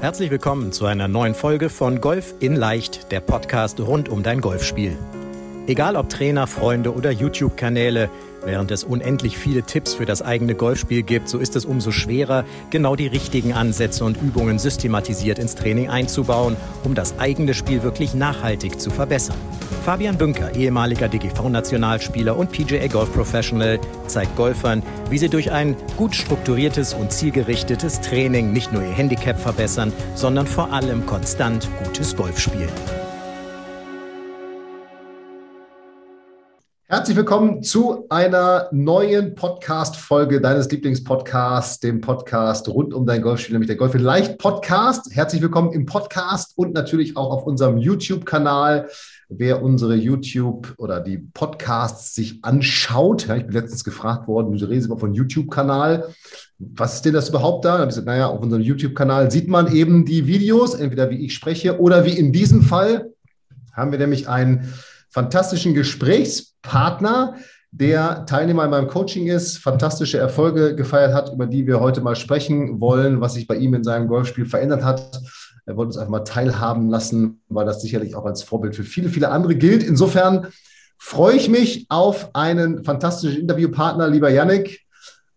Herzlich willkommen zu einer neuen Folge von Golf in Leicht, der Podcast rund um dein Golfspiel. Egal ob Trainer, Freunde oder YouTube-Kanäle, während es unendlich viele Tipps für das eigene Golfspiel gibt, so ist es umso schwerer, genau die richtigen Ansätze und Übungen systematisiert ins Training einzubauen, um das eigene Spiel wirklich nachhaltig zu verbessern. Fabian Bünker, ehemaliger DGV-Nationalspieler und PGA Golf Professional, zeigt Golfern, wie sie durch ein gut strukturiertes und zielgerichtetes Training nicht nur ihr Handicap verbessern, sondern vor allem konstant gutes Golf spielen. Herzlich willkommen zu einer neuen Podcast-Folge deines Lieblingspodcasts, dem Podcast rund um dein Golfspiel, nämlich der Golf in Leicht Podcast. Herzlich willkommen im Podcast und natürlich auch auf unserem YouTube-Kanal. Wer unsere YouTube oder die Podcasts sich anschaut, ja, ich bin letztens gefragt worden, du redest immer von YouTube-Kanal. Was ist denn das überhaupt da? Da habe ich gesagt, naja, auf unserem YouTube-Kanal sieht man eben die Videos, entweder wie ich spreche oder wie in diesem Fall haben wir nämlich einen fantastischen Gesprächspartner, der Teilnehmer in meinem Coaching ist, fantastische Erfolge gefeiert hat, über die wir heute mal sprechen wollen, was sich bei ihm in seinem Golfspiel verändert hat. Er wollte uns einfach mal teilhaben lassen, weil das sicherlich auch als Vorbild für viele, viele andere gilt. Insofern freue ich mich auf einen fantastischen Interviewpartner, lieber Yannick.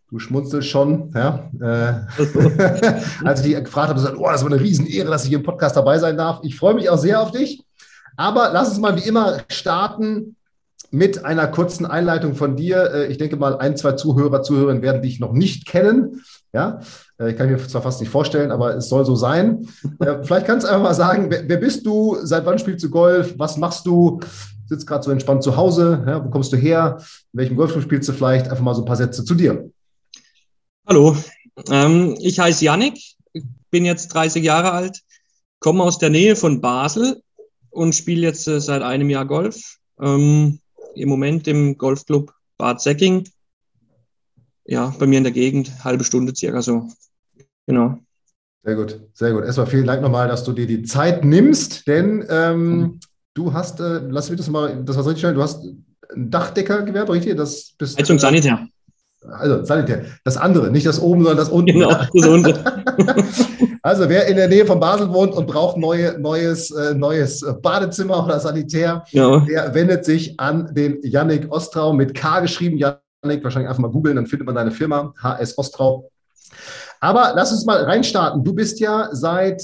Du schmunzelst schon, ja. Äh, als ich dich gefragt habe, gesagt, oh, das ist eine Riesenehre, dass ich hier im Podcast dabei sein darf. Ich freue mich auch sehr auf dich. Aber lass uns mal wie immer starten mit einer kurzen Einleitung von dir. Äh, ich denke mal, ein, zwei Zuhörer, Zuhörerinnen werden dich noch nicht kennen. Ja, ich kann mir zwar fast nicht vorstellen, aber es soll so sein. Äh, vielleicht kannst du einfach mal sagen, wer, wer bist du? Seit wann spielst du Golf? Was machst du? Sitzt gerade so entspannt zu Hause. Ja, wo kommst du her? In welchem Golfclub spielst du vielleicht? Einfach mal so ein paar Sätze zu dir. Hallo, ähm, ich heiße Yannick, bin jetzt 30 Jahre alt, komme aus der Nähe von Basel und spiele jetzt äh, seit einem Jahr Golf. Ähm, Im Moment im Golfclub Bad Säcking. Ja, bei mir in der Gegend, halbe Stunde circa so. Genau. Sehr gut, sehr gut. Erstmal vielen Dank nochmal, dass du dir die Zeit nimmst, denn ähm, mhm. du hast, äh, lass mich das mal, das war richtig schnell, du hast ein Dachdecker-Gewerbe, richtig? Das bist, Heizung Sanitär. Also Sanitär. Das andere, nicht das oben, sondern das unten. Genau, das unten. also wer in der Nähe von Basel wohnt und braucht neue, neues, äh, neues Badezimmer oder Sanitär, ja. der wendet sich an den Yannick Ostrau mit K geschrieben. Yannick, wahrscheinlich einfach mal googeln, dann findet man deine Firma, HS Ostrau. Aber lass uns mal reinstarten. Du bist ja seit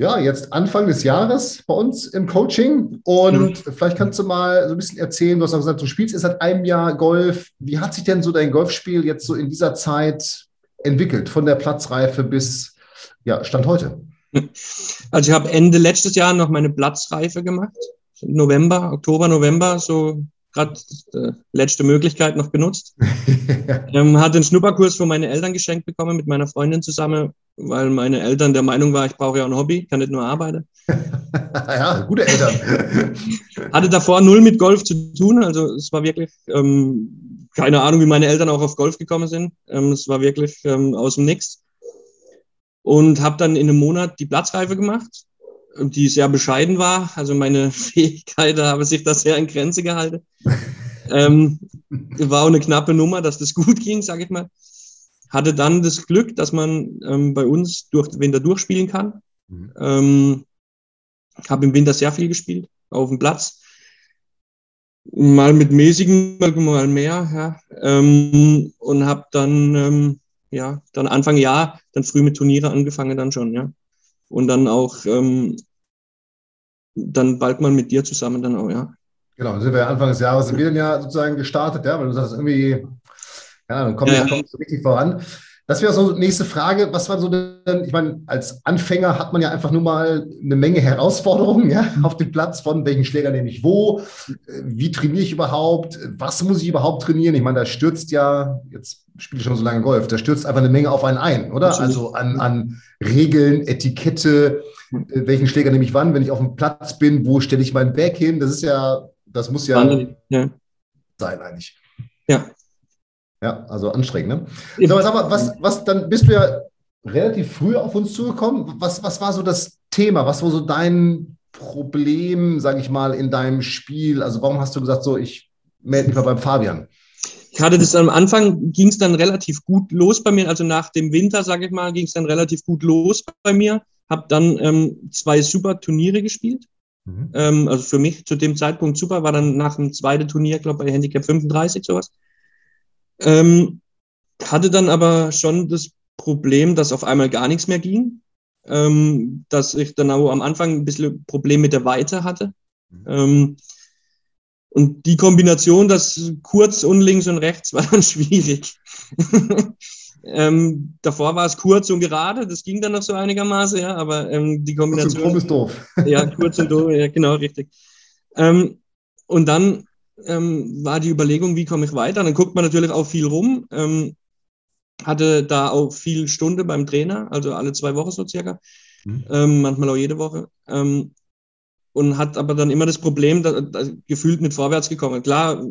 ja, jetzt Anfang des Jahres bei uns im Coaching. Und ja. vielleicht kannst du mal so ein bisschen erzählen, du hast auch gesagt, du spielst erst seit einem Jahr Golf. Wie hat sich denn so dein Golfspiel jetzt so in dieser Zeit entwickelt, von der Platzreife bis ja, Stand heute? Also ich habe Ende letztes Jahr noch meine Platzreife gemacht. November, Oktober, November, so gerade äh, letzte Möglichkeit noch genutzt. ähm, hatte einen Schnupperkurs von meinen Eltern geschenkt bekommen mit meiner Freundin zusammen, weil meine Eltern der Meinung waren, ich brauche ja ein Hobby, kann nicht nur arbeiten. ja, gute Eltern. hatte davor null mit Golf zu tun, also es war wirklich ähm, keine Ahnung, wie meine Eltern auch auf Golf gekommen sind. Ähm, es war wirklich ähm, aus dem Nix. Und habe dann in einem Monat die Platzreife gemacht die sehr bescheiden war. Also meine Fähigkeiten haben sich da sehr in Grenze gehalten. ähm, war auch eine knappe Nummer, dass das gut ging, sage ich mal. Hatte dann das Glück, dass man ähm, bei uns durch den Winter durchspielen kann. Mhm. Ähm, habe im Winter sehr viel gespielt, auf dem Platz. Mal mit mäßigen, mal mehr. Ja. Ähm, und habe dann, ähm, ja, dann Anfang Jahr, dann früh mit Turniere angefangen dann schon, ja und dann auch ähm, dann bald mal mit dir zusammen dann auch, ja. Genau, dann sind wir Anfang des Jahres sind wir dann ja sozusagen gestartet, ja, weil du sagst, irgendwie, ja, dann kommt ja, so richtig voran. Das wäre so die nächste Frage. Was war so denn, ich meine, als Anfänger hat man ja einfach nur mal eine Menge Herausforderungen ja, auf dem Platz von welchen Schläger nehme ich wo, wie trainiere ich überhaupt, was muss ich überhaupt trainieren? Ich meine, da stürzt ja, jetzt spiele ich schon so lange Golf, da stürzt einfach eine Menge auf einen ein, oder? Also an, an Regeln, Etikette, welchen Schläger nehme ich wann, wenn ich auf dem Platz bin, wo stelle ich meinen Back hin? Das ist ja, das muss ja, ja. sein eigentlich. Ja. Ja, also anstrengend, ne? So, sag mal, was, was, dann bist du ja relativ früh auf uns zugekommen. Was, was war so das Thema? Was war so dein Problem, sage ich mal, in deinem Spiel? Also warum hast du gesagt, so, ich melde mich mal beim Fabian? ich hatte das am Anfang, ging es dann relativ gut los bei mir. Also nach dem Winter, sage ich mal, ging es dann relativ gut los bei mir. Habe dann ähm, zwei super Turniere gespielt. Mhm. Ähm, also für mich zu dem Zeitpunkt super. War dann nach dem zweiten Turnier, glaube ich, bei Handicap 35 sowas. Ähm, hatte dann aber schon das Problem, dass auf einmal gar nichts mehr ging. Ähm, dass ich dann auch am Anfang ein bisschen Problem mit der Weite hatte. Mhm. Ähm, und die Kombination, das kurz und links und rechts, war dann schwierig. Ähm, davor war es kurz und gerade, das ging dann noch so einigermaßen, ja, aber ähm, die Kombination. Kurz und ist doof. ja, kurz und doof, ja, genau, richtig. Ähm, und dann ähm, war die Überlegung, wie komme ich weiter? Dann guckt man natürlich auch viel rum. Ähm, hatte da auch viel Stunde beim Trainer, also alle zwei Wochen so circa, mhm. ähm, manchmal auch jede Woche. Und hat aber dann immer das Problem, da, da, gefühlt mit vorwärts gekommen. Klar,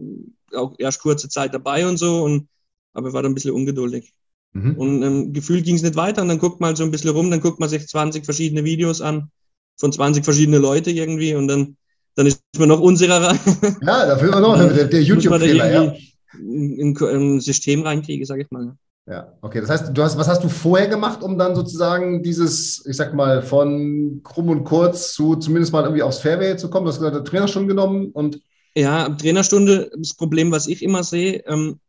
auch erst kurze Zeit dabei und so, und, aber war dann ein bisschen ungeduldig. Mhm. Und ähm, gefühlt ging es nicht weiter und dann guckt man halt so ein bisschen rum, dann guckt man sich 20 verschiedene Videos an von 20 verschiedene Leute irgendwie und dann, dann ist man noch unsicherer. Ja, da will man noch der, der YouTube-Fehler, ja. In, in, ein System reinkriege, sage ich mal. Ja, okay. Das heißt, du hast, was hast du vorher gemacht, um dann sozusagen dieses, ich sag mal, von krumm und kurz zu zumindest mal irgendwie aufs Fairway zu kommen? Du hast gesagt, Trainerstunde genommen und. Ja, Trainerstunde, das Problem, was ich immer sehe, ähm,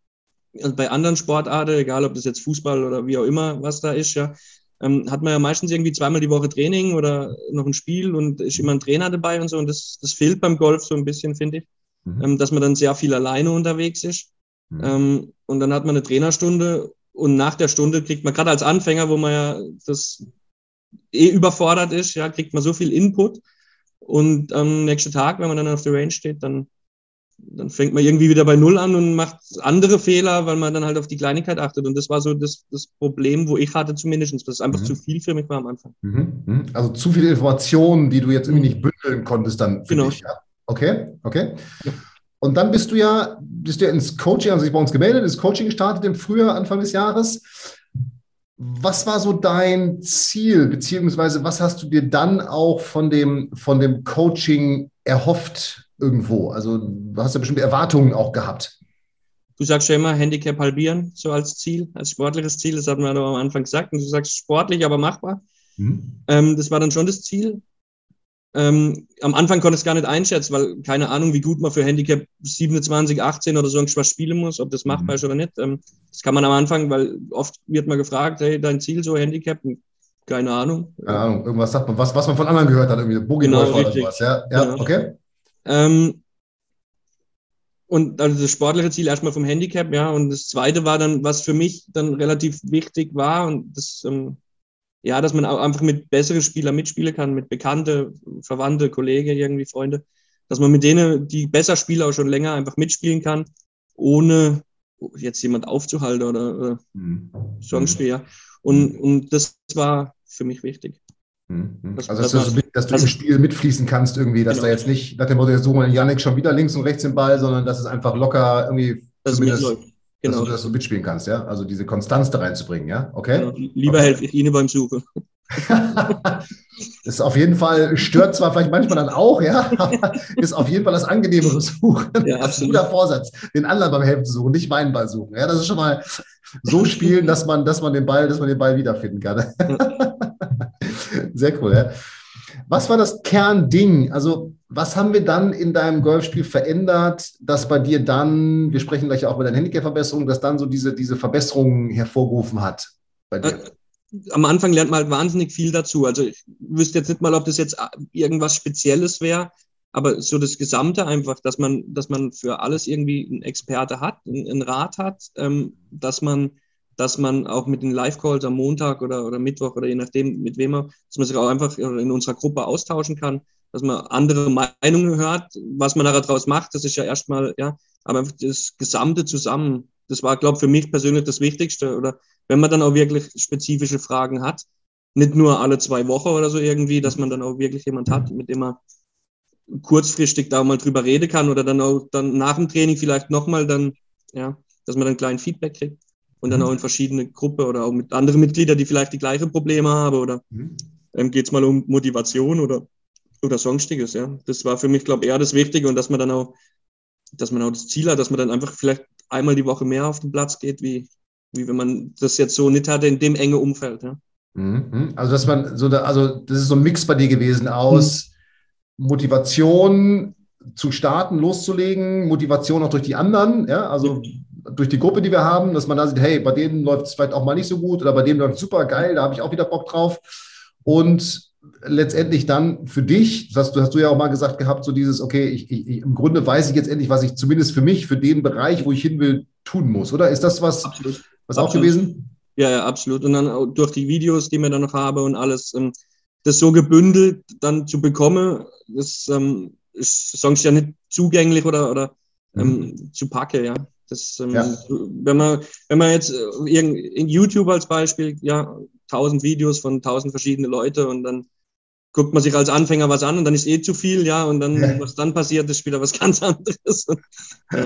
bei anderen Sportarten, egal ob das jetzt Fußball oder wie auch immer, was da ist, ja, ähm, hat man ja meistens irgendwie zweimal die Woche Training oder noch ein Spiel und ist immer ein Trainer dabei und so. Und das, das fehlt beim Golf so ein bisschen, finde ich, mhm. ähm, dass man dann sehr viel alleine unterwegs ist. Mhm. Ähm, und dann hat man eine Trainerstunde und nach der Stunde kriegt man gerade als Anfänger, wo man ja das eh überfordert ist, ja, kriegt man so viel Input. Und am nächsten Tag, wenn man dann auf der Range steht, dann, dann fängt man irgendwie wieder bei Null an und macht andere Fehler, weil man dann halt auf die Kleinigkeit achtet. Und das war so das, das Problem, wo ich hatte zumindest, dass es einfach mhm. zu viel für mich war am Anfang. Mhm. mhm. Also zu viele Informationen, die du jetzt irgendwie nicht bündeln konntest dann für genau. dich. Ja? Okay, okay. Ja. Und dann bist du ja, bist du ja ins Coaching, also ich bei uns gemeldet, ins Coaching gestartet im Frühjahr, Anfang des Jahres. Was war so dein Ziel, beziehungsweise was hast du dir dann auch von dem, von dem Coaching erhofft irgendwo? Also du hast ja bestimmte Erwartungen auch gehabt. Du sagst ja immer Handicap halbieren, so als Ziel, als sportliches Ziel. Das hatten wir am Anfang gesagt. Und du sagst sportlich, aber machbar. Mhm. Ähm, das war dann schon das Ziel. Ähm, am Anfang konnte ich es gar nicht einschätzen, weil keine Ahnung, wie gut man für Handicap 27, 18 oder so irgendwas spielen muss, ob das machbar mhm. ist oder nicht. Ähm, das kann man am Anfang, weil oft wird man gefragt, hey, dein Ziel so Handicap? Keine Ahnung. Keine Ahnung, irgendwas sagt man, was, was man von anderen gehört hat, irgendwie Boogie genau, oder sowas. Ja, ja genau. okay. Ähm, und also das sportliche Ziel erstmal vom Handicap, ja. Und das zweite war dann, was für mich dann relativ wichtig war, und das ähm, ja, dass man auch einfach mit besseren Spielern mitspielen kann, mit Bekannte, Verwandte, Kollegen, irgendwie Freunde, dass man mit denen, die besser spielen, auch schon länger einfach mitspielen kann, ohne jetzt jemand aufzuhalten oder, oder mhm. sonst wie. Und, mhm. und das war für mich wichtig. Mhm. Dass, also, dass, dass, du, dass du also, im Spiel mitfließen kannst irgendwie, dass genau. da jetzt nicht nach dem Motto, jetzt suchen wir Janik schon wieder links und rechts den Ball, sondern dass es einfach locker irgendwie zumindest Genau. Dass du das so mitspielen kannst, ja? Also diese Konstanz da reinzubringen, ja? Okay? Genau. Lieber okay. helfe ich Ihnen beim Suchen. das ist auf jeden Fall, stört zwar vielleicht manchmal dann auch, ja, aber ist auf jeden Fall das angenehmere Suchen. Ja, das ist ein guter Vorsatz, den anderen beim Helfen zu suchen, nicht meinen Ball suchen. Ja, das ist schon mal so spielen, dass man, dass man den Ball, dass man den Ball wiederfinden kann. Sehr cool, ja. Was war das Kernding? Also, was haben wir dann in deinem Golfspiel verändert, dass bei dir dann, wir sprechen gleich auch über deine Handicap-Verbesserung, dass dann so diese, diese Verbesserungen hervorgerufen hat bei dir? Äh, am Anfang lernt man halt wahnsinnig viel dazu. Also, ich wüsste jetzt nicht mal, ob das jetzt irgendwas Spezielles wäre, aber so das Gesamte einfach, dass man, dass man für alles irgendwie einen Experte hat, einen Rat hat, ähm, dass man dass man auch mit den Live-Calls am Montag oder, oder Mittwoch oder je nachdem, mit wem man, dass man sich auch einfach in unserer Gruppe austauschen kann, dass man andere Meinungen hört, was man daraus macht, das ist ja erstmal, ja, aber einfach das Gesamte zusammen, das war, glaube ich, für mich persönlich das Wichtigste. Oder wenn man dann auch wirklich spezifische Fragen hat, nicht nur alle zwei Wochen oder so irgendwie, dass man dann auch wirklich jemand hat, mit dem man kurzfristig da mal drüber reden kann oder dann auch dann nach dem Training vielleicht nochmal dann, ja, dass man dann kleinen Feedback kriegt und dann mhm. auch in verschiedene Gruppen oder auch mit anderen Mitgliedern, die vielleicht die gleichen Probleme haben oder mhm. ähm, geht es mal um Motivation oder, oder sonstiges, ja. Das war für mich, glaube ich, eher das Wichtige und dass man dann auch, dass man auch das Ziel hat, dass man dann einfach vielleicht einmal die Woche mehr auf den Platz geht, wie, wie wenn man das jetzt so nicht hatte in dem enge Umfeld. Ja. Mhm. Also, dass man so, da, also das ist so ein Mix bei dir gewesen aus mhm. Motivation zu starten, loszulegen, Motivation auch durch die anderen, ja, also durch die Gruppe, die wir haben, dass man da sieht, hey, bei denen läuft es vielleicht auch mal nicht so gut oder bei denen läuft es super geil, da habe ich auch wieder Bock drauf. Und letztendlich dann für dich, das hast du, hast du ja auch mal gesagt gehabt, so dieses, okay, ich, ich, im Grunde weiß ich jetzt endlich, was ich zumindest für mich, für den Bereich, wo ich hin will, tun muss, oder? Ist das was, absolut. was auch absolut. gewesen? Ja, ja, absolut. Und dann durch die Videos, die wir dann noch habe und alles, ähm, das so gebündelt dann zu bekommen, das ähm, ist sonst ja nicht zugänglich oder, oder ähm, mhm. zu packe, ja. Das, ähm, ja. Wenn, man, wenn man jetzt äh, in YouTube als Beispiel, ja, tausend Videos von tausend verschiedene Leute und dann guckt man sich als Anfänger was an und dann ist eh zu viel, ja, und dann, ja. was dann passiert, ist wieder was ganz anderes. Ja.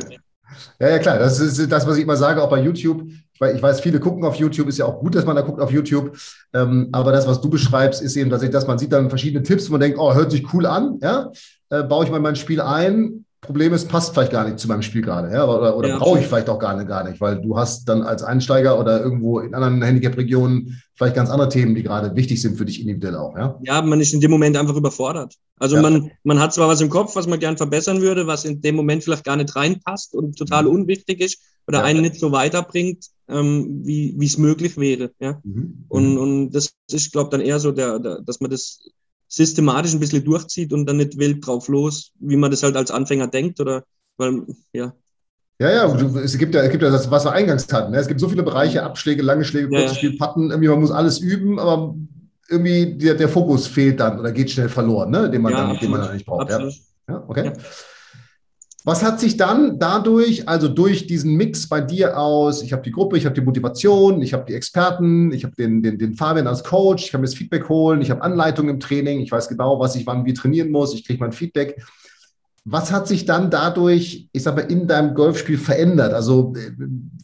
ja, ja, klar, das ist das, was ich immer sage, auch bei YouTube. Weil ich weiß, viele gucken auf YouTube, ist ja auch gut, dass man da guckt auf YouTube. Ähm, aber das, was du beschreibst, ist eben, dass, ich, dass man sieht dann verschiedene Tipps und man denkt, oh, hört sich cool an, ja, äh, baue ich mal mein Spiel ein, Problem ist, passt vielleicht gar nicht zu meinem Spiel gerade, ja, oder, oder ja, brauche ich vielleicht auch gar nicht, gar nicht, weil du hast dann als Einsteiger oder irgendwo in anderen Handicap-Regionen vielleicht ganz andere Themen, die gerade wichtig sind für dich individuell auch, ja? Ja, man ist in dem Moment einfach überfordert. Also ja. man, man hat zwar was im Kopf, was man gern verbessern würde, was in dem Moment vielleicht gar nicht reinpasst und total mhm. unwichtig ist oder ja. einen nicht so weiterbringt, ähm, wie es möglich wäre, ja. Mhm. Und, und das ist, glaube ich, dann eher so, der, der, dass man das systematisch ein bisschen durchzieht und dann nicht wild drauf los, wie man das halt als Anfänger denkt oder weil, ja. Ja, ja, es gibt ja, es gibt ja das, was wir eingangs hatten. Ne? Es gibt so viele Bereiche, Abschläge, lange Schläge, kurze ja. Spiel, Patten, irgendwie, man muss alles üben, aber irgendwie der, der Fokus fehlt dann oder geht schnell verloren, ne? den, man ja, dann, den man dann nicht braucht. Absolut. Ja, ja okay. Ja. Was hat sich dann dadurch, also durch diesen Mix bei dir aus, ich habe die Gruppe, ich habe die Motivation, ich habe die Experten, ich habe den, den, den Fabian als Coach, ich kann mir das Feedback holen, ich habe Anleitungen im Training, ich weiß genau, was ich wann wie trainieren muss, ich kriege mein Feedback. Was hat sich dann dadurch, ich sage mal, in deinem Golfspiel verändert? Also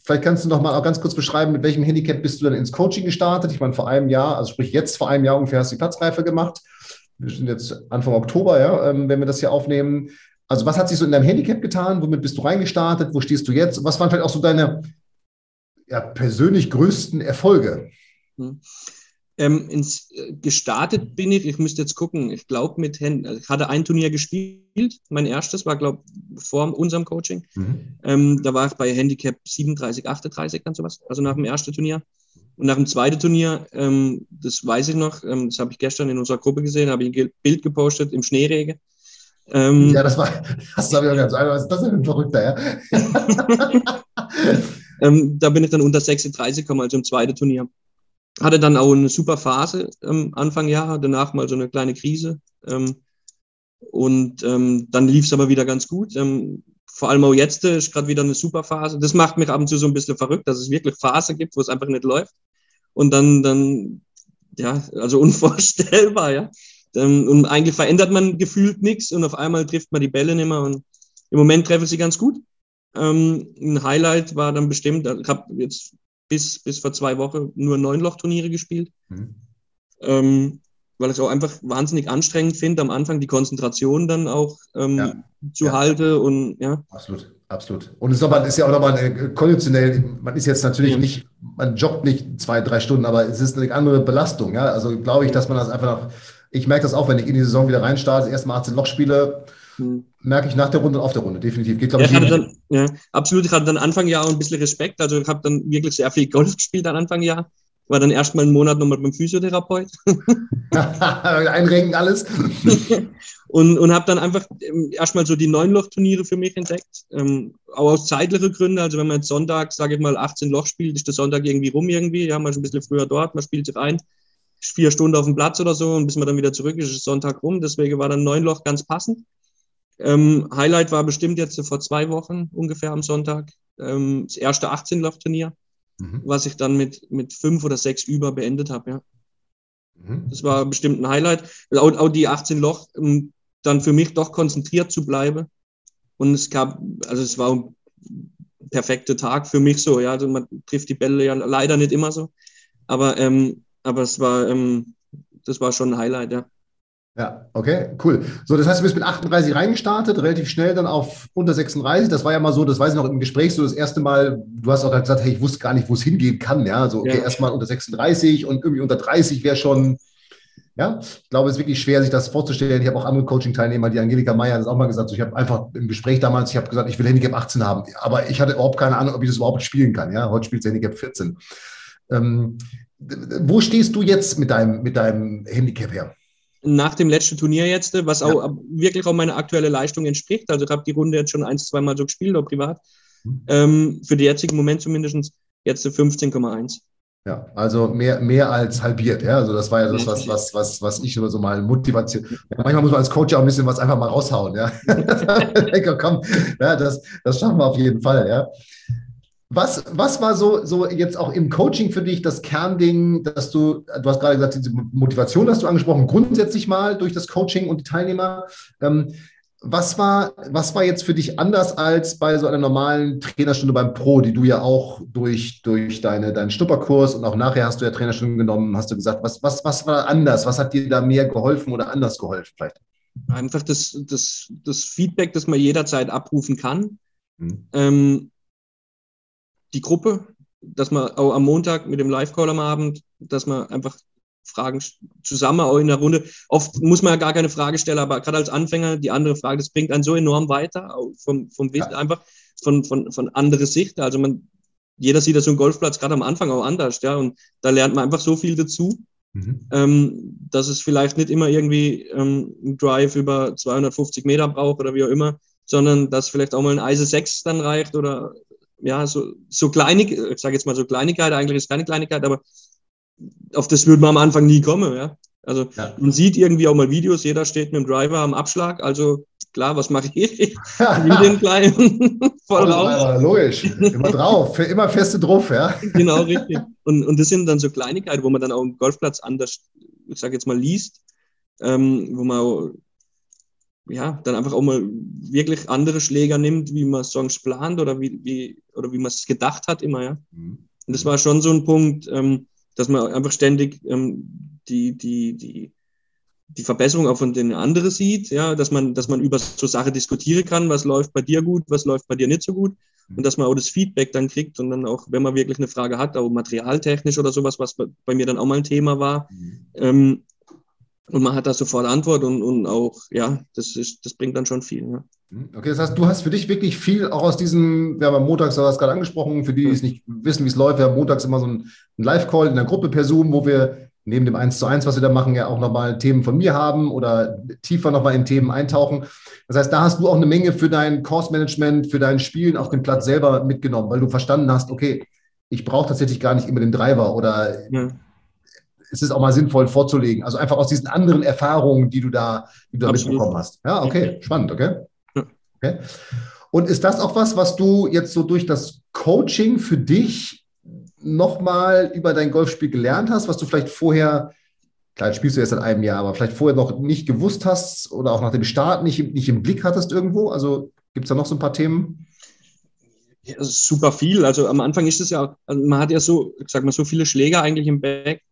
vielleicht kannst du noch mal auch ganz kurz beschreiben, mit welchem Handicap bist du dann ins Coaching gestartet? Ich meine, vor einem Jahr, also sprich jetzt vor einem Jahr ungefähr hast du die Platzreife gemacht. Wir sind jetzt Anfang Oktober, ja, ähm, wenn wir das hier aufnehmen. Also was hat sich so in deinem Handicap getan? Womit bist du reingestartet? Wo stehst du jetzt? Was waren vielleicht auch so deine ja, persönlich größten Erfolge? Hm. Ähm, ins, äh, gestartet bin ich, ich müsste jetzt gucken, ich glaube mit Händen, ich hatte ein Turnier gespielt, mein erstes war, glaube ich, vor unserem Coaching. Mhm. Ähm, da war ich bei Handicap 37, 38 und sowas, also nach dem ersten Turnier. Und nach dem zweiten Turnier, ähm, das weiß ich noch, ähm, das habe ich gestern in unserer Gruppe gesehen, habe ich ein Bild gepostet im Schneeregen. Ähm, ja, das war, das habe ich auch ganz einfach. Was ist das denn ein Verrückter, ja? ähm, da bin ich dann unter 36 gekommen, also im zweiten Turnier. Hatte dann auch eine super Phase ähm, Anfang Jahr, danach mal so eine kleine Krise. Ähm, und ähm, dann lief es aber wieder ganz gut. Ähm, vor allem auch jetzt ist gerade wieder eine super Phase. Das macht mich ab und zu so ein bisschen verrückt, dass es wirklich Phasen gibt, wo es einfach nicht läuft. Und dann, dann, ja, also unvorstellbar, ja. Ähm, und eigentlich verändert man gefühlt nichts und auf einmal trifft man die Bälle nicht mehr. Und im Moment treffen sie ganz gut. Ähm, ein Highlight war dann bestimmt, ich habe jetzt bis, bis vor zwei Wochen nur Neunloch-Turniere gespielt. Mhm. Ähm, weil ich es auch einfach wahnsinnig anstrengend finde, am Anfang die Konzentration dann auch ähm, ja. zu ja. halten und ja. Absolut, absolut. Und es ist, aber, ist ja auch nochmal äh, konditionell, man ist jetzt natürlich ja. nicht, man joggt nicht zwei, drei Stunden, aber es ist eine andere Belastung. Ja? Also glaube ich, dass man das einfach noch ich merke das auch, wenn ich in die Saison wieder reinstarte, erstmal 18 Loch spiele, hm. merke ich nach der Runde und auf der Runde, definitiv. Geht, glaube ich, ja, dann, ja, absolut. Ich hatte dann Anfang Jahr auch ein bisschen Respekt. Also ich habe dann wirklich sehr viel Golf gespielt am Anfang Jahr. War dann erstmal einen Monat nochmal beim Physiotherapeut. Einrenken alles. und und habe dann einfach ähm, erstmal so die Neun-Loch-Turniere für mich entdeckt. Ähm, auch aus zeitlichen Gründen. Also wenn man jetzt Sonntag, sage ich mal, 18 Loch spielt, ist der Sonntag irgendwie rum irgendwie. Ja, man ist ein bisschen früher dort, man spielt sich rein vier Stunden auf dem Platz oder so und bis man dann wieder zurück ist, ist Sonntag rum. Deswegen war dann neun Loch ganz passend. Ähm, Highlight war bestimmt jetzt vor zwei Wochen ungefähr am Sonntag ähm, das erste 18-Loch-Turnier, mhm. was ich dann mit, mit fünf oder sechs über beendet habe. Ja. Mhm. Das war bestimmt ein Highlight. Auch, auch die 18 Loch, um dann für mich doch konzentriert zu bleiben. Und es gab, also es war ein perfekter Tag für mich so. Ja, also man trifft die Bälle ja leider nicht immer so. Aber ähm, aber es war, ähm, das war schon ein Highlight, ja. Ja, okay, cool. So, das heißt, du bist mit 38 reingestartet, relativ schnell dann auf unter 36. Das war ja mal so, das weiß ich noch im Gespräch, so das erste Mal, du hast auch gesagt, hey, ich wusste gar nicht, wo es hingehen kann. Ja, so, okay, ja. erstmal unter 36 und irgendwie unter 30 wäre schon, ja, ich glaube, es ist wirklich schwer, sich das vorzustellen. Ich habe auch andere Coaching-Teilnehmer, die Angelika Meyer hat es auch mal gesagt. So, ich habe einfach im Gespräch damals, ich habe gesagt, ich will Handicap 18 haben, aber ich hatte überhaupt keine Ahnung, ob ich das überhaupt spielen kann. Ja, heute spielt es Handicap 14. Ähm, wo stehst du jetzt mit deinem, mit deinem Handicap her? nach dem letzten Turnier jetzt, was auch ja. wirklich auch meiner aktuellen Leistung entspricht. Also ich habe die Runde jetzt schon ein, zwei Mal so gespielt, auch privat. Mhm. Ähm, für den jetzigen Moment zumindest jetzt 15,1. Ja, also mehr, mehr als halbiert. Ja, also das war ja das, was, was, was, was ich so mal Motivation. Ja, manchmal muss man als Coach auch ein bisschen was einfach mal raushauen. Ja, komm, ja, das, das schaffen wir auf jeden Fall. Ja. Was, was war so, so jetzt auch im Coaching für dich das Kernding, dass du, du hast gerade gesagt, diese Motivation hast du angesprochen, grundsätzlich mal durch das Coaching und die Teilnehmer. Ähm, was war, was war jetzt für dich anders als bei so einer normalen Trainerstunde beim Pro, die du ja auch durch, durch deine, deinen Schnupperkurs und auch nachher hast du ja Trainerstunden genommen, hast du gesagt, was, was, was war anders? Was hat dir da mehr geholfen oder anders geholfen vielleicht? Einfach das, das, das Feedback, das man jederzeit abrufen kann. Mhm. Ähm, die Gruppe, dass man auch am Montag mit dem Live-Call am Abend, dass man einfach Fragen zusammen auch in der Runde. Oft muss man ja gar keine Frage stellen, aber gerade als Anfänger die andere Frage, das bringt einen so enorm weiter, vom, vom Wissen, ja. einfach von, von, von anderer Sicht. Also man, jeder sieht ja so einen Golfplatz gerade am Anfang auch anders, ja, und da lernt man einfach so viel dazu. Mhm. Ähm, dass es vielleicht nicht immer irgendwie ähm, ein Drive über 250 Meter braucht oder wie auch immer, sondern dass vielleicht auch mal ein Eise 6 dann reicht oder ja, so, so kleine, ich sage jetzt mal so Kleinigkeit, eigentlich ist keine Kleinigkeit, aber auf das würde man am Anfang nie kommen, ja. Also ja. man sieht irgendwie auch mal Videos, jeder steht mit dem Driver am Abschlag, also klar, was mache ich? Medien klein, voll raus. Logisch, immer drauf, immer feste drauf, ja. genau, richtig. Und, und das sind dann so Kleinigkeiten, wo man dann auch im Golfplatz anders, ich sage jetzt mal, liest, ähm, wo man ja, dann einfach auch mal wirklich andere Schläger nimmt, wie man Songs plant oder wie, wie, oder wie man es gedacht hat immer, ja. Mhm. Und das war schon so ein Punkt, ähm, dass man einfach ständig ähm, die, die, die, die Verbesserung auch von den anderen sieht, ja, dass man, dass man über so Sachen diskutieren kann, was läuft bei dir gut, was läuft bei dir nicht so gut mhm. und dass man auch das Feedback dann kriegt und dann auch, wenn man wirklich eine Frage hat, auch materialtechnisch oder sowas, was bei mir dann auch mal ein Thema war, mhm. ähm, und man hat da sofort Antwort und, und auch, ja, das, ist, das bringt dann schon viel. Ja. Hm, okay, das heißt, du hast für dich wirklich viel auch aus diesem, wir haben am Montags, du hast gerade angesprochen, für die, die es nicht wissen, wie es läuft, wir haben montags immer so einen Live-Call in der Gruppe per Zoom, wo wir neben dem 1 zu 1, was wir da machen, ja auch nochmal Themen von mir haben oder tiefer nochmal in Themen eintauchen. Das heißt, da hast du auch eine Menge für dein Course-Management, für dein Spielen auf dem Platz selber mitgenommen, weil du verstanden hast, okay, ich brauche tatsächlich gar nicht immer den Driver oder ja es ist auch mal sinnvoll vorzulegen. Also einfach aus diesen anderen Erfahrungen, die du da, die du da mitbekommen hast. Ja, okay, spannend, okay? okay. Und ist das auch was, was du jetzt so durch das Coaching für dich nochmal über dein Golfspiel gelernt hast, was du vielleicht vorher, klar, spielst du jetzt seit einem Jahr, aber vielleicht vorher noch nicht gewusst hast oder auch nach dem Start nicht, nicht im Blick hattest irgendwo? Also gibt es da noch so ein paar Themen? Ja, super viel. Also am Anfang ist es ja, also man hat ja so, ich sag mal, so viele Schläger eigentlich im Back,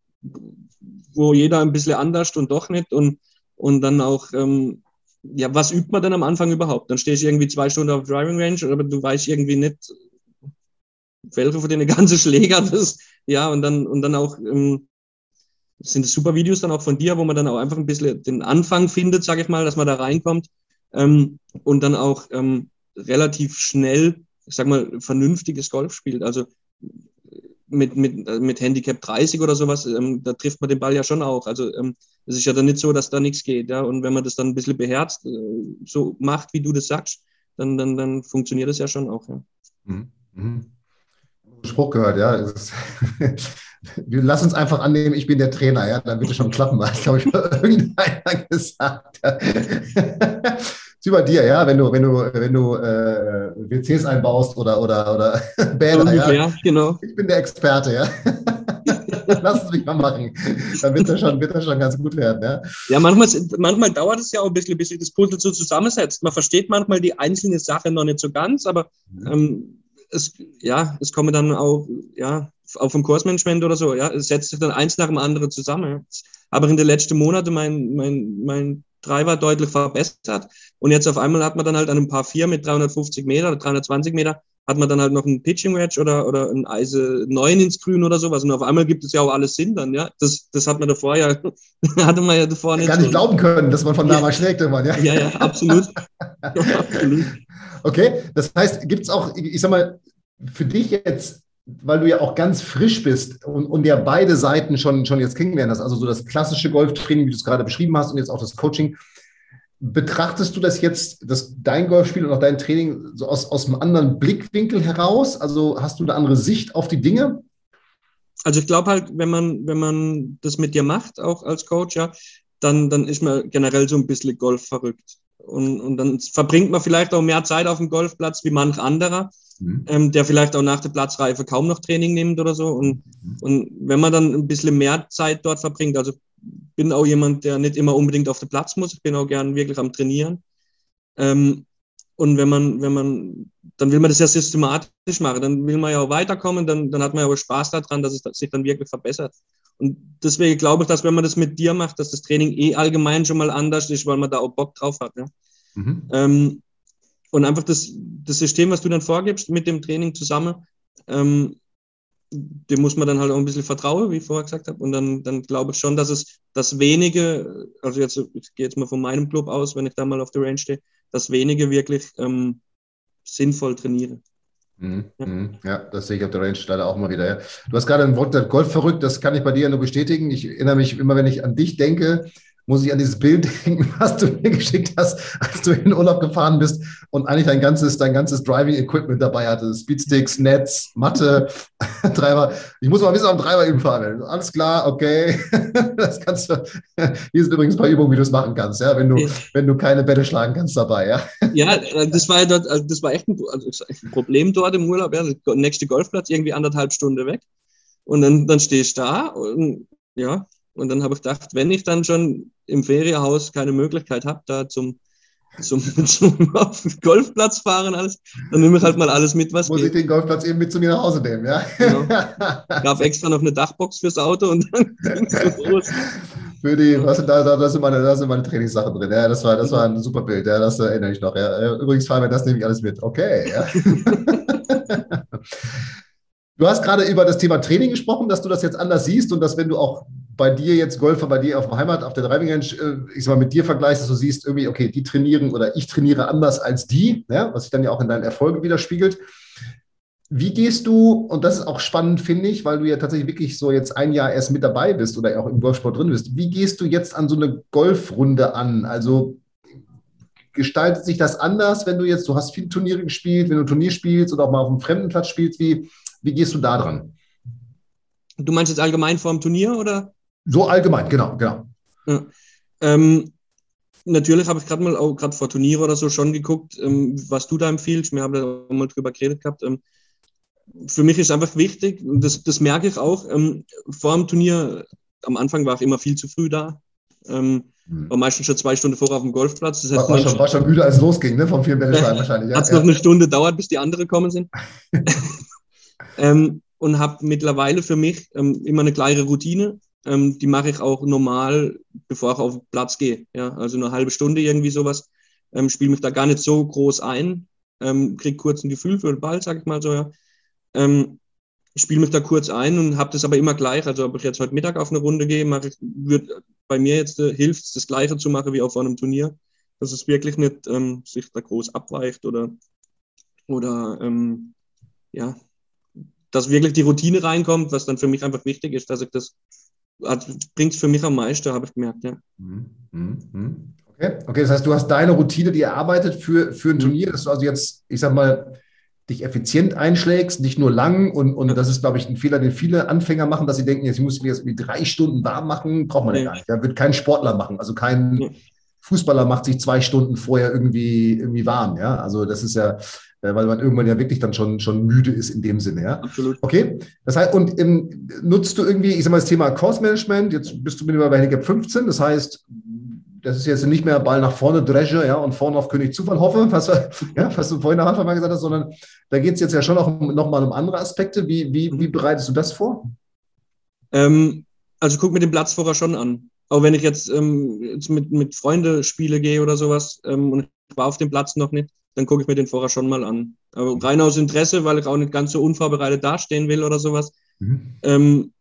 wo jeder ein bisschen anders und doch nicht und, und dann auch, ähm, ja, was übt man dann am Anfang überhaupt? Dann stehst du irgendwie zwei Stunden auf Driving Range, aber du weißt irgendwie nicht, welche von den ganzen Schläger das, ja, und dann, und dann auch, ähm, sind es super Videos dann auch von dir, wo man dann auch einfach ein bisschen den Anfang findet, sage ich mal, dass man da reinkommt ähm, und dann auch ähm, relativ schnell, ich sag mal, vernünftiges Golf spielt. Also mit, mit, mit Handicap 30 oder sowas, ähm, da trifft man den Ball ja schon auch. Also ähm, es ist ja dann nicht so, dass da nichts geht. Ja? Und wenn man das dann ein bisschen beherzt, äh, so macht, wie du das sagst, dann, dann, dann funktioniert das ja schon auch. Ja. Mhm. Mhm. Spruch gehört, ja. Ist, lass uns einfach annehmen, ich bin der Trainer, ja, dann wird es schon klappen, hat, glaube ich, irgendeiner gesagt wie bei dir, ja, wenn du, wenn du, wenn du äh, WCs einbaust oder, oder, oder Bäder, Ungefähr, ja. genau. Ich bin der Experte, ja. Lass es mich mal machen. Dann wird das schon, wird das schon ganz gut werden, ja. Ja, manchmal, manchmal dauert es ja auch ein bisschen, bis sich das Puzzle so zusammensetzt. Man versteht manchmal die einzelne Sache noch nicht so ganz, aber mhm. ähm, es, ja, es kommen dann auch, ja, auch vom Kursmanagement oder so, ja, es setzt sich dann eins nach dem anderen zusammen. aber in den letzten Monaten mein, mein, mein Driver deutlich verbessert. Und jetzt auf einmal hat man dann halt an einem Paar 4 mit 350 Meter oder 320 Meter, hat man dann halt noch einen Pitching Wedge oder, oder ein Eise 9 ins Grün oder sowas. Und auf einmal gibt es ja auch alles Sinn dann, ja. Das, das hat man davor ja, hatte man ja davor nicht. Gar nicht so. glauben können, dass man von da mal schlägt irgendwann, ja. Ja, ja, absolut. absolut. Okay, das heißt, gibt es auch, ich sag mal, für dich jetzt weil du ja auch ganz frisch bist und, und ja beide Seiten schon, schon jetzt kennengelernt hast, also so das klassische Golftraining, wie du es gerade beschrieben hast, und jetzt auch das Coaching. Betrachtest du das jetzt, das, dein Golfspiel und auch dein Training so aus, aus einem anderen Blickwinkel heraus? Also hast du eine andere Sicht auf die Dinge? Also ich glaube halt, wenn man, wenn man das mit dir macht, auch als Coach, ja, dann, dann ist man generell so ein bisschen Golf verrückt. Und, und dann verbringt man vielleicht auch mehr Zeit auf dem Golfplatz wie manch anderer mhm. ähm, der vielleicht auch nach der Platzreife kaum noch Training nimmt oder so. Und, mhm. und wenn man dann ein bisschen mehr Zeit dort verbringt, also bin auch jemand, der nicht immer unbedingt auf den Platz muss, ich bin auch gern wirklich am Trainieren. Ähm, und wenn man, wenn man, dann will man das ja systematisch machen, dann will man ja auch weiterkommen, dann, dann hat man ja auch Spaß daran, dass es sich dann wirklich verbessert. Und deswegen glaube ich, dass wenn man das mit dir macht, dass das Training eh allgemein schon mal anders ist, weil man da auch Bock drauf hat. Ja? Mhm. Ähm, und einfach das, das System, was du dann vorgibst mit dem Training zusammen, ähm, dem muss man dann halt auch ein bisschen vertrauen, wie ich vorher gesagt habe. Und dann, dann glaube ich schon, dass es das wenige, also jetzt, ich gehe jetzt mal von meinem Club aus, wenn ich da mal auf der Range stehe, dass wenige wirklich ähm, sinnvoll trainieren. Mhm, ja. Mhm. ja. das sehe ich auf der Range leider auch mal wieder. Ja. Du hast gerade ein Wort Golf verrückt, das kann ich bei dir ja nur bestätigen. Ich erinnere mich immer, wenn ich an dich denke, muss ich an dieses Bild denken, was du mir geschickt hast, als du in den Urlaub gefahren bist und eigentlich dein ganzes, dein ganzes Driving-Equipment dabei hattest. Speedsticks, Netz, Matte, Treiber. Ich muss mal ein bisschen am Treiber üben fahren. Alles klar, okay. Das kannst du. Hier sind übrigens ein paar Übungen, wie du es machen kannst, ja, wenn du, wenn du keine Bälle schlagen kannst dabei, ja. Ja, das war dort, also das war echt ein, also ein Problem dort im Urlaub, ja. Der nächste Golfplatz irgendwie anderthalb Stunden weg. Und dann, dann stehe ich da und ja, und dann habe ich gedacht, wenn ich dann schon im Ferienhaus keine Möglichkeit habe, da zum, zum, zum auf den Golfplatz fahren, alles, dann nehme ich halt mal alles mit, was Muss geht. ich den Golfplatz eben mit zu mir nach Hause nehmen, ja? Genau. Gab extra noch eine Dachbox fürs Auto und dann ging es los. Für die, was, da, da, da, sind meine, da sind meine Trainingssachen drin. Ja, das war, das war ein super Bild. Ja, das erinnere ich noch. Ja. Übrigens, Fabian, das nehme ich alles mit. Okay. Ja. Du hast gerade über das Thema Training gesprochen, dass du das jetzt anders siehst und dass, wenn du auch bei dir jetzt Golfer, bei dir auf der Heimat, auf der Driving Range, äh, ich sag mal, mit dir vergleichst, dass du siehst, irgendwie, okay, die trainieren oder ich trainiere anders als die, ja, was sich dann ja auch in deinen Erfolgen widerspiegelt. Wie gehst du, und das ist auch spannend, finde ich, weil du ja tatsächlich wirklich so jetzt ein Jahr erst mit dabei bist oder auch im Golfsport drin bist, wie gehst du jetzt an so eine Golfrunde an? Also gestaltet sich das anders, wenn du jetzt, du hast viele Turniere gespielt, wenn du Turnier spielst oder auch mal auf einem fremden Platz spielst, wie, wie gehst du da dran? Du meinst jetzt allgemein vor dem Turnier oder? So allgemein, genau, genau. Ja. Ähm, natürlich habe ich gerade mal auch gerade vor Turniere oder so schon geguckt, ähm, was du da empfiehlst. Wir haben da auch mal drüber geredet gehabt. Ähm, für mich ist einfach wichtig, das, das merke ich auch, ähm, vor dem Turnier, am Anfang war ich immer viel zu früh da. Ähm, hm. War meistens schon zwei Stunden vor auf dem Golfplatz. Das war, war, schon, war schon müde, als es losging, ne? Vom vielen Bällestein wahrscheinlich. Ja, Hat es ja. noch eine Stunde dauert, bis die anderen gekommen sind. ähm, und habe mittlerweile für mich ähm, immer eine klare Routine. Ähm, die mache ich auch normal, bevor ich auf den Platz gehe. Ja? Also eine halbe Stunde irgendwie sowas. Ähm, Spiele mich da gar nicht so groß ein. Ähm, krieg kurz ein Gefühl für den Ball, sag ich mal so. Ja. Ähm, spiele mich da kurz ein und habe das aber immer gleich. Also ob ich jetzt heute Mittag auf eine Runde gehe, mache ich, wird bei mir jetzt äh, hilft das Gleiche zu machen wie auf einem Turnier. Dass es wirklich nicht ähm, sich da groß abweicht oder, oder ähm, ja, dass wirklich die Routine reinkommt, was dann für mich einfach wichtig ist, dass ich das bringt es für mich am meisten, habe ich gemerkt, ja. Mhm, mhm, mhm. Okay. okay, das heißt, du hast deine Routine, die erarbeitet für, für ein Turnier, dass du also jetzt, ich sag mal, dich effizient einschlägst, nicht nur lang. Und, und das ist, glaube ich, ein Fehler, den viele Anfänger machen, dass sie denken, jetzt muss ich mir jetzt irgendwie drei Stunden warm machen. Braucht man ja gar nicht. Da wird kein Sportler machen. Also kein Fußballer macht sich zwei Stunden vorher irgendwie, irgendwie warm. Ja, also das ist ja, weil man irgendwann ja wirklich dann schon, schon müde ist in dem Sinne. Ja? Absolut. Okay. Das heißt, und in, nutzt du irgendwie, ich sag mal, das Thema Course Management, jetzt bist du mit bei Handicap 15, das heißt, das ist jetzt nicht mehr Ball nach vorne Dresche, ja, und vorne auf König Zufall hoffe, was, ja, was du vorhin am Anfang mal gesagt hast, sondern da geht es jetzt ja schon noch, noch mal um andere Aspekte. Wie, wie, wie bereitest du das vor? Ähm, also guck mir den Platzvorher schon an. auch wenn ich jetzt, ähm, jetzt mit, mit Freunden spiele gehe oder sowas ähm, und ich war auf dem Platz noch nicht, dann gucke ich mir den vorher schon mal an. Aber rein aus Interesse, weil ich auch nicht ganz so unvorbereitet dastehen will oder sowas. Mhm. Ähm,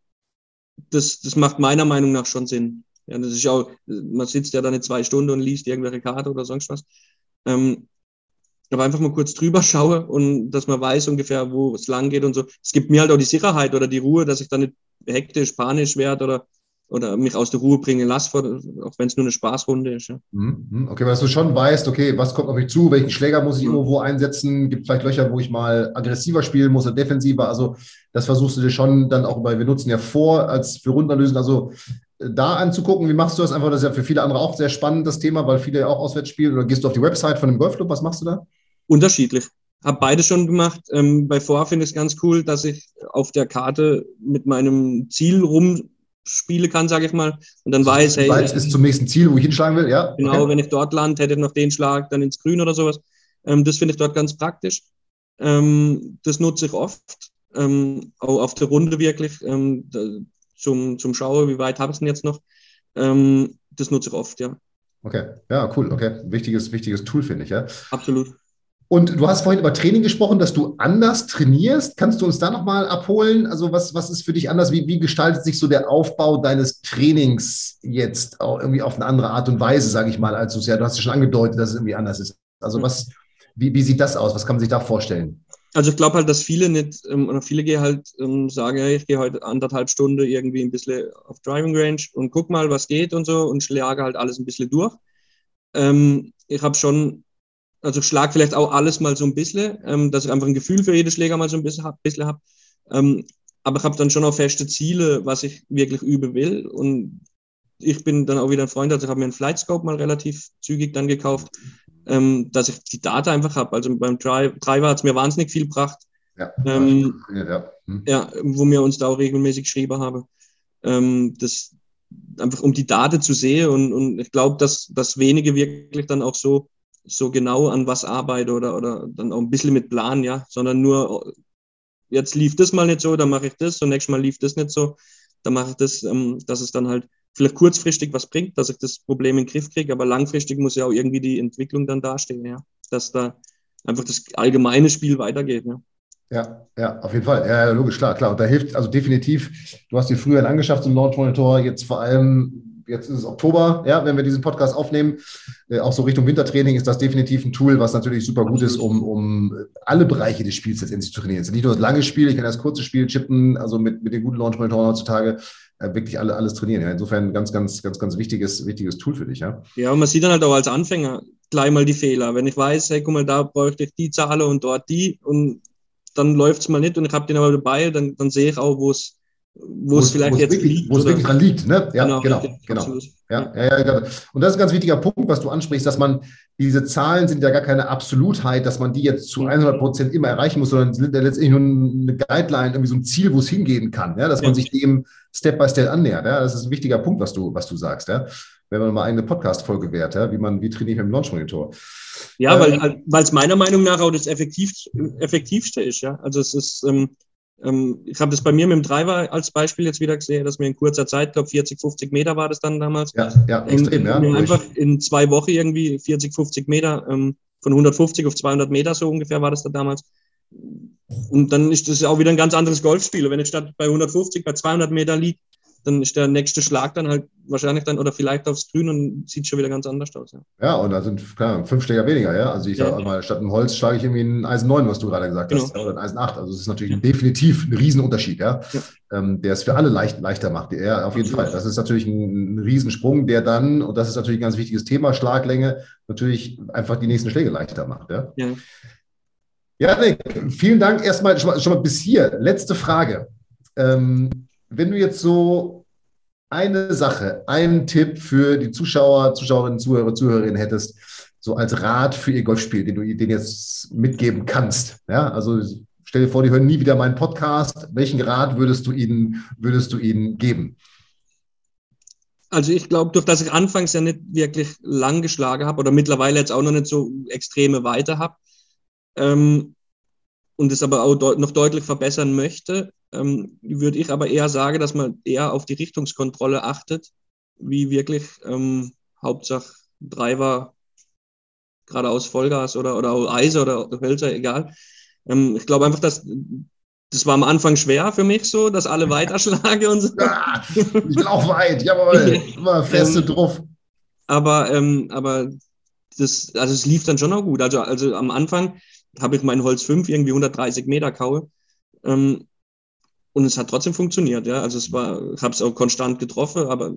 das, das macht meiner Meinung nach schon Sinn. Ja, das ist auch, man sitzt ja dann in zwei Stunden und liest irgendwelche Karte oder sonst was. Ähm, aber einfach mal kurz drüber schaue und dass man weiß ungefähr, wo es lang geht und so. Es gibt mir halt auch die Sicherheit oder die Ruhe, dass ich dann nicht hektisch, panisch werde oder oder mich aus der Ruhe bringen lasse, auch wenn es nur eine Spaßrunde ist. Ja. Mhm, mhm. Okay, weil du schon weißt, okay, was kommt auf mich zu, welchen Schläger muss ich mhm. irgendwo einsetzen, gibt vielleicht Löcher, wo ich mal aggressiver spielen muss oder defensiver. Also das versuchst du dir schon dann auch, weil wir nutzen ja vor, als für Rundenanalysen, also äh, da anzugucken, wie machst du das einfach? Das ist ja für viele andere auch sehr spannend, das Thema, weil viele ja auch auswärts spielen. Oder gehst du auf die Website von dem Golfclub, was machst du da? Unterschiedlich. Habe beide schon gemacht. Ähm, bei Vor finde ich es ganz cool, dass ich auf der Karte mit meinem Ziel rum spiele kann, sage ich mal. Und dann weiß, hey. Weiß ist zum nächsten Ziel, wo ich hinschlagen will, ja. Genau, okay. wenn ich dort lande, hätte ich noch den Schlag dann ins Grün oder sowas. Ähm, das finde ich dort ganz praktisch. Ähm, das nutze ich oft, ähm, auch auf der Runde wirklich, ähm, zum, zum Schauen, wie weit habe ich es denn jetzt noch. Ähm, das nutze ich oft, ja. Okay, ja, cool, okay. Wichtiges, wichtiges Tool, finde ich, ja. Absolut. Und du hast vorhin über Training gesprochen, dass du anders trainierst. Kannst du uns da nochmal abholen? Also was, was ist für dich anders? Wie, wie gestaltet sich so der Aufbau deines Trainings jetzt auch irgendwie auf eine andere Art und Weise, sage ich mal, als du es ja, du hast ja schon angedeutet, dass es irgendwie anders ist. Also was, wie, wie sieht das aus? Was kann man sich da vorstellen? Also ich glaube halt, dass viele nicht, ähm, oder viele gehen halt ähm, sagen, ich gehe heute anderthalb Stunden irgendwie ein bisschen auf Driving Range und guck mal, was geht und so und schlage halt alles ein bisschen durch. Ähm, ich habe schon also schlag vielleicht auch alles mal so ein bisschen, ähm, dass ich einfach ein Gefühl für jede Schläger mal so ein bisschen habe. Hab. Ähm, aber ich habe dann schon auch feste Ziele, was ich wirklich üben will. Und ich bin dann auch wieder ein Freund, also ich habe mir einen Flightscope mal relativ zügig dann gekauft, ähm, dass ich die Daten einfach habe. Also beim Driver hat es mir wahnsinnig viel gebracht. Ja, ähm, ja. Hm. ja, wo wir uns da auch regelmäßig geschrieben haben. Ähm, das einfach um die Daten zu sehen und, und ich glaube, dass, dass wenige wirklich dann auch so so genau an was arbeite oder, oder dann auch ein bisschen mit Plan, ja, sondern nur, jetzt lief das mal nicht so, dann mache ich das und nächstes Mal lief das nicht so, dann mache ich das, ähm, dass es dann halt vielleicht kurzfristig was bringt, dass ich das Problem in den Griff kriege, aber langfristig muss ja auch irgendwie die Entwicklung dann dastehen, ja, dass da einfach das allgemeine Spiel weitergeht, ja. Ja, ja, auf jeden Fall. Ja, logisch, klar, klar. Und da hilft, also definitiv, du hast dir früher angeschafft zum Launch Monitor, jetzt vor allem jetzt ist es Oktober, ja, wenn wir diesen Podcast aufnehmen, äh, auch so Richtung Wintertraining ist das definitiv ein Tool, was natürlich super gut ist, um, um alle Bereiche des Spiels letztendlich zu trainieren. Es ist nicht nur das lange Spiel, ich kann das kurze Spiel chippen, also mit, mit den guten Launch-Monitoren heutzutage äh, wirklich alle, alles trainieren. Ja, insofern ganz, ganz, ganz, ganz wichtiges, wichtiges Tool für dich, ja. Ja, und man sieht dann halt auch als Anfänger gleich mal die Fehler. Wenn ich weiß, hey, guck mal, da bräuchte ich die Zahl und dort die und dann läuft es mal nicht und ich habe den aber dabei, dann, dann sehe ich auch, wo es wo es vielleicht jetzt wirklich, liegt. Wo es wirklich dran liegt, ne? Ja, genau. genau, genau. Ja, ja, ja. Und das ist ein ganz wichtiger Punkt, was du ansprichst, dass man, diese Zahlen sind ja gar keine Absolutheit, dass man die jetzt zu 100 Prozent immer erreichen muss, sondern sind ja letztendlich nur eine Guideline, irgendwie so ein Ziel, wo es hingehen kann, ja? dass man sich dem Step by Step annähert. Ja? Das ist ein wichtiger Punkt, was du, was du sagst. Ja? Wenn man mal eine Podcast-Folge wert, ja? wie man, wie trainiere ich mit dem Launch-Monitor. Ja, ähm, weil es meiner Meinung nach auch das Effektiv, Effektivste ist. Ja? Also es ist, ähm, ähm, ich habe das bei mir mit dem Driver als Beispiel jetzt wieder gesehen, dass mir in kurzer Zeit, glaube 40, 50 Meter war das dann damals. Ja, ja extrem, ja. Einfach in zwei Wochen irgendwie 40, 50 Meter, ähm, von 150 auf 200 Meter so ungefähr war das da damals. Und dann ist das auch wieder ein ganz anderes Golfspiel. Wenn ich statt bei 150 bei 200 Meter liege, dann ist der nächste Schlag dann halt wahrscheinlich dann oder vielleicht aufs Grün und sieht schon wieder ganz anders aus. Ja, ja und da sind klar, fünf Schläger weniger, ja. Also ich ja. sage mal, statt einem Holz schlage ich irgendwie ein Eisen 9, was du gerade gesagt genau. hast, oder ein Eisen 8. Also es ist natürlich ja. definitiv ein Riesenunterschied, ja. Ähm, der es für alle leicht, leichter macht. Ja, auf jeden Fall. Das ist natürlich ein, ein Riesensprung, der dann, und das ist natürlich ein ganz wichtiges Thema, Schlaglänge, natürlich einfach die nächsten Schläge leichter macht. Ja. ja. Ja, Nick, vielen Dank erstmal schon mal, schon mal bis hier. Letzte Frage. Ähm, wenn du jetzt so eine Sache, einen Tipp für die Zuschauer, Zuschauerinnen, Zuhörer, Zuhörerinnen hättest, so als Rat für ihr Golfspiel, den du denen jetzt mitgeben kannst. Ja, also stell dir vor, die hören nie wieder meinen Podcast. Welchen Rat würdest du ihnen, würdest du ihnen geben? Also ich glaube, durch dass ich anfangs ja nicht wirklich lang geschlagen habe oder mittlerweile jetzt auch noch nicht so extreme Weite habe ähm, und es aber auch de noch deutlich verbessern möchte, ähm, würde ich aber eher sagen, dass man eher auf die Richtungskontrolle achtet wie wirklich ähm, Hauptsache Driver geradeaus Vollgas oder, oder Eis oder Hölzer, egal. Ähm, ich glaube einfach, dass das war am Anfang schwer für mich so, dass alle weiterschlagen und so. Ja, ich bin auch weit, jawohl, immer feste ähm, drauf. Aber, ähm, aber das, also es lief dann schon auch gut. Also, also am Anfang habe ich meinen Holz 5 irgendwie 130 Meter kaue. Ähm, und es hat trotzdem funktioniert, ja. Also es war, ich habe es auch konstant getroffen, aber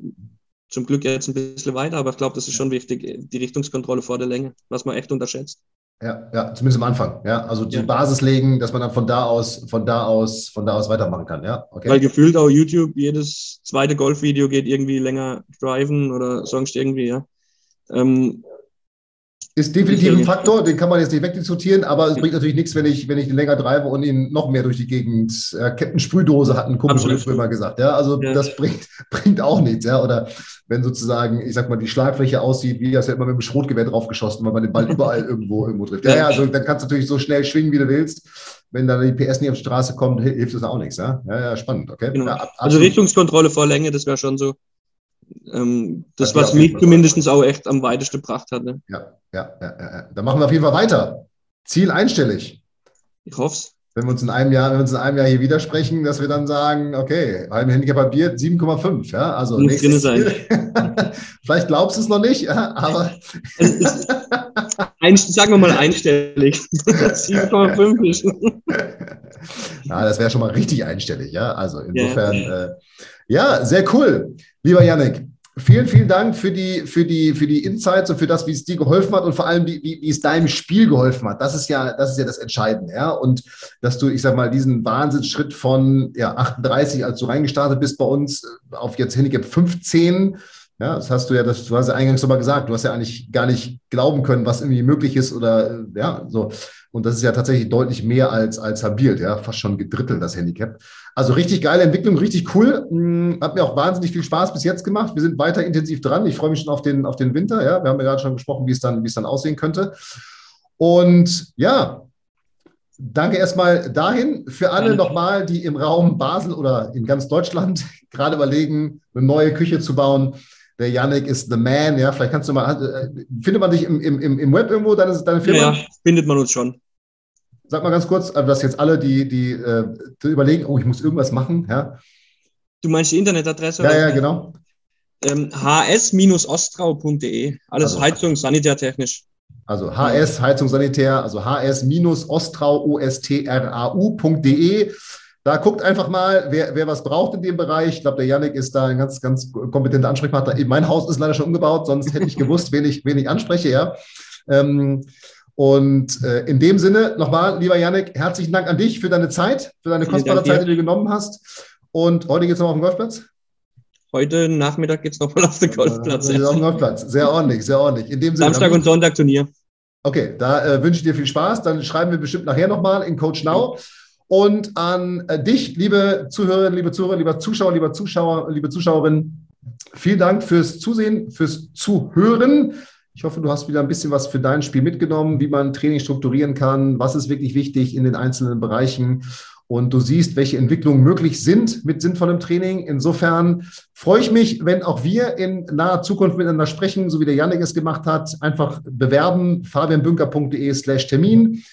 zum Glück jetzt ein bisschen weiter, aber ich glaube, das ist schon wichtig, die Richtungskontrolle vor der Länge, was man echt unterschätzt. Ja, ja, zumindest am Anfang. Ja, also die ja. Basis legen, dass man dann von da aus, von da aus, von da aus weitermachen kann. Ja, okay. Weil gefühlt auch YouTube, jedes zweite Golfvideo geht irgendwie länger driven oder sonst irgendwie, ja. Ähm, ist definitiv ein Faktor, den kann man jetzt nicht wegdiskutieren, aber es bringt natürlich nichts, wenn ich, wenn ich ihn länger treibe und ihn noch mehr durch die Gegend. Äh, Kettensprühdose hat ein Kumpel früher mal gesagt. Ja, also ja. das bringt, bringt auch nichts. Ja, oder wenn sozusagen, ich sag mal, die Schlagfläche aussieht, wie das ja immer mit dem Schrotgewehr draufgeschossen, weil man den Ball überall irgendwo irgendwo trifft. Ja, ja, also dann kannst du natürlich so schnell schwingen, wie du willst. Wenn dann die PS nicht auf die Straße kommt, hilft das auch nichts. Ja, ja, ja spannend. Okay. Genau. Ja, also Richtungskontrolle vor Länge, das wäre schon so ähm, das, was mich zumindest auch echt am weitesten gebracht hat. Ne? Ja, ja, ja, ja. Da machen wir auf jeden Fall weiter. Ziel einstellig. Ich hoffe es. Wenn wir uns in einem Jahr, wenn wir uns in einem Jahr hier widersprechen, dass wir dann sagen, okay, halbe Handicap Bier 7,5, ja, also Muss nächstes sein. Vielleicht glaubst du es noch nicht, ja, aber ein, sagen wir mal einstellig. 7,5 ist. ja, das wäre schon mal richtig einstellig, ja. Also insofern, ja, äh, ja sehr cool. Lieber Yannick, vielen, vielen Dank für die, für die, für die Insights und für das, wie es dir geholfen hat und vor allem, wie, wie, es deinem Spiel geholfen hat. Das ist ja, das ist ja das Entscheidende, ja. Und dass du, ich sag mal, diesen Wahnsinnsschritt von ja, 38, als du reingestartet bist bei uns, auf jetzt Handicap 15, ja, das hast du ja, das, du hast ja eingangs nochmal gesagt, du hast ja eigentlich gar nicht glauben können, was irgendwie möglich ist oder ja, so. Und das ist ja tatsächlich deutlich mehr als, als habil, ja, fast schon gedrittelt das Handicap. Also richtig geile Entwicklung, richtig cool. Hm, hat mir auch wahnsinnig viel Spaß bis jetzt gemacht. Wir sind weiter intensiv dran. Ich freue mich schon auf den, auf den Winter. Ja, wir haben ja gerade schon gesprochen, wie es dann, wie es dann aussehen könnte. Und ja, danke erstmal dahin. Für alle nochmal, die im Raum Basel oder in ganz Deutschland gerade überlegen, eine neue Küche zu bauen. Der Yannick ist the man, ja. Vielleicht kannst du mal, äh, findet man dich im, im, im Web irgendwo, deine, deine Firma? Ja, findet man uns schon. Sag mal ganz kurz, dass jetzt alle, die, die äh, überlegen, oh, ich muss irgendwas machen, ja. Du meinst die Internetadresse? Ja, ja, genau. Ähm, hs-ostrau.de. Alles also, Heizung, sanitärtechnisch. Also HS, Heizung, Sanitär, also hs-ostrau.de. Da guckt einfach mal, wer, wer was braucht in dem Bereich. Ich glaube, der Yannick ist da ein ganz, ganz kompetenter Ansprechpartner. Mein Haus ist leider schon umgebaut, sonst hätte ich gewusst, wen ich, wen ich anspreche, ja. Ähm, und äh, in dem Sinne, nochmal, lieber Yannick, herzlichen Dank an dich für deine Zeit, für deine kostbare Zeit, die du genommen hast. Und heute geht es noch auf den Golfplatz? Heute Nachmittag geht es noch mal auf den Golfplatz. Äh, auf den Golfplatz. Sehr ordentlich, sehr ordentlich. In dem Sinne, Samstag und Sonntag Turnier. Okay, da äh, wünsche ich dir viel Spaß. Dann schreiben wir bestimmt nachher nochmal in Coach Now. Und an äh, dich, liebe Zuhörerinnen, liebe Zuhörer, lieber Zuschauer, lieber Zuschauer, liebe Zuschauerinnen, vielen Dank fürs Zusehen, fürs Zuhören. Ich hoffe, du hast wieder ein bisschen was für dein Spiel mitgenommen, wie man Training strukturieren kann, was ist wirklich wichtig in den einzelnen Bereichen. Und du siehst, welche Entwicklungen möglich sind mit sinnvollem Training. Insofern freue ich mich, wenn auch wir in naher Zukunft miteinander sprechen, so wie der Janik es gemacht hat. Einfach bewerben, fabianbünker.de slash Termin.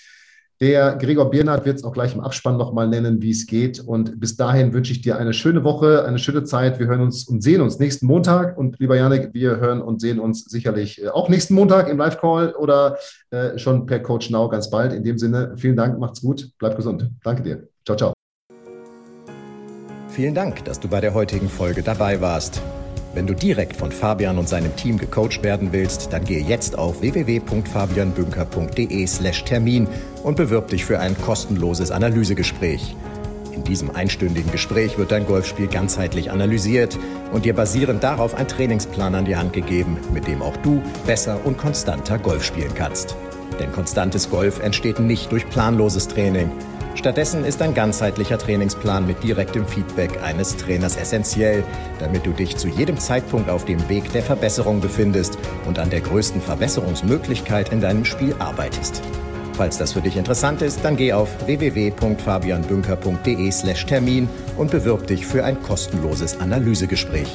Der Gregor Biernat wird es auch gleich im Abspann nochmal nennen, wie es geht. Und bis dahin wünsche ich dir eine schöne Woche, eine schöne Zeit. Wir hören uns und sehen uns nächsten Montag. Und lieber Janik, wir hören und sehen uns sicherlich äh, auch nächsten Montag im Live-Call oder äh, schon per Coach Now ganz bald. In dem Sinne, vielen Dank, macht's gut, bleib gesund. Danke dir. Ciao, ciao. Vielen Dank, dass du bei der heutigen Folge dabei warst. Wenn du direkt von Fabian und seinem Team gecoacht werden willst, dann gehe jetzt auf www.fabianbünker.de/termin und bewirb dich für ein kostenloses Analysegespräch. In diesem einstündigen Gespräch wird dein Golfspiel ganzheitlich analysiert und dir basierend darauf ein Trainingsplan an die Hand gegeben, mit dem auch du besser und konstanter Golf spielen kannst. Denn konstantes Golf entsteht nicht durch planloses Training. Stattdessen ist ein ganzheitlicher Trainingsplan mit direktem Feedback eines Trainers essentiell, damit du dich zu jedem Zeitpunkt auf dem Weg der Verbesserung befindest und an der größten Verbesserungsmöglichkeit in deinem Spiel arbeitest. Falls das für dich interessant ist, dann geh auf www.fabianbünker.de/termin und bewirb dich für ein kostenloses Analysegespräch.